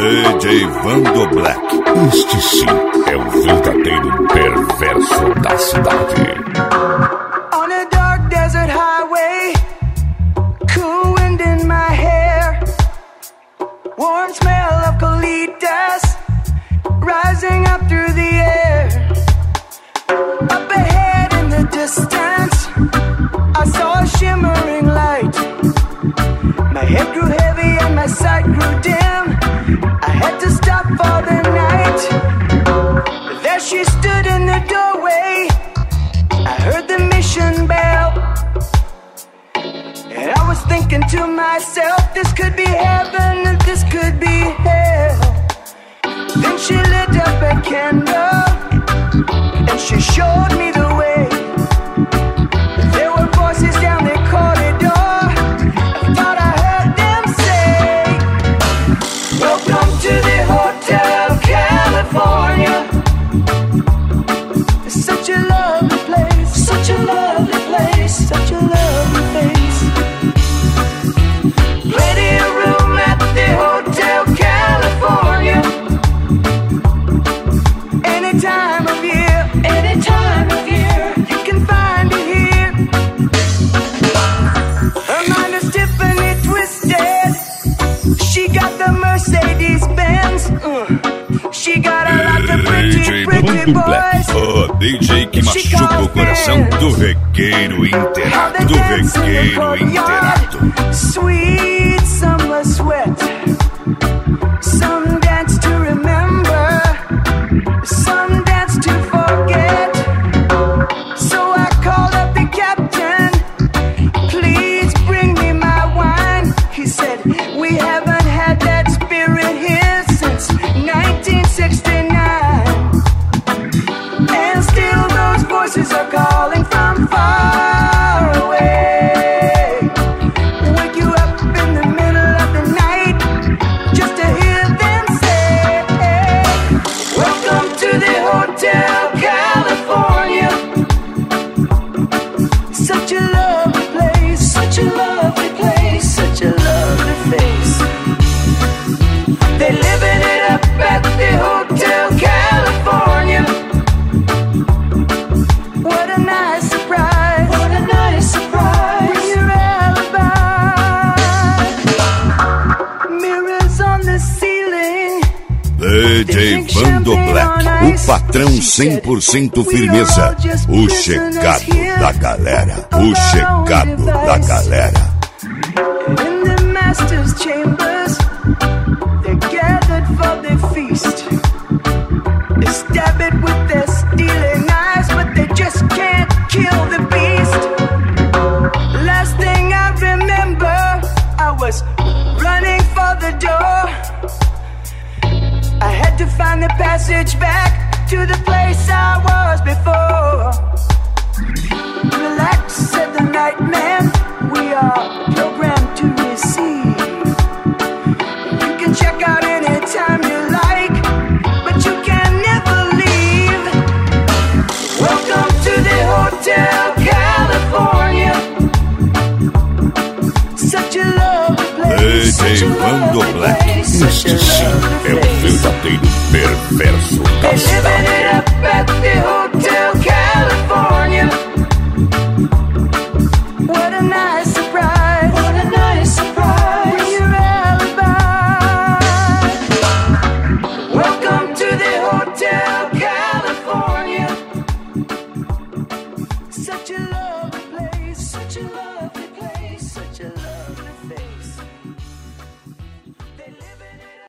DJ Wando Black. Este sim é o verdadeiro perverso da cidade. On a dark desert highway, cool wind in my hair, warm smell of colitas rising up through the air. Up ahead in the distance, she stood in the doorway. I heard the mission bell. And I was thinking to myself, this could be heaven, and this could be hell. Then she lit up a candle and she showed me lovely place, such a lovely place, such a lovely place. Plenty of room at the Hotel California. Any time of year, any time of year, you can find it here. Her mind is Tiffany twisted. She got the Mercedes Benz. Uh, she got a lot of pretty, pretty Black. boys. O DJ que machuca o coração do regueiro inteirado. Do regueiro inteirado. Sweet California. Such a lovely DJ Vando Black. O patrão 100% firmeza. O chegado da galera. O chegado da galera. Stab it with their stealing eyes, but they just can't kill the beast. To find the passage back to the place I was before. Relax, said the night. We are programmed to receive. You can check out anytime you like, but you can never leave. Welcome to the Hotel California. Such a lovely Queimando Black. Este sim é o verdadeiro perverso da cidade.